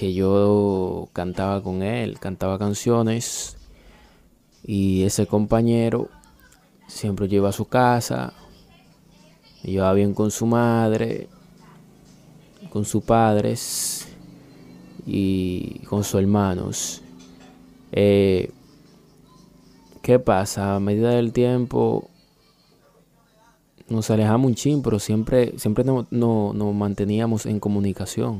que yo cantaba con él, cantaba canciones y ese compañero siempre lleva a su casa, me llevaba bien con su madre, con sus padres y con sus hermanos. Eh, ¿Qué pasa? A medida del tiempo nos alejamos un chin, pero siempre, siempre nos no, nos manteníamos en comunicación.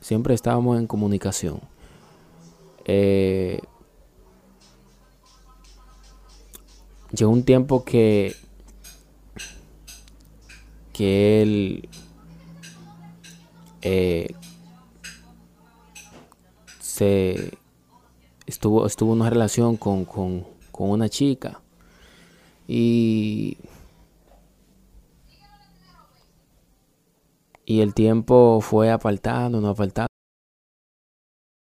Siempre estábamos en comunicación. Eh, llegó un tiempo que que él eh, se estuvo estuvo una relación con, con, con una chica y y el tiempo fue apartando, no apartando.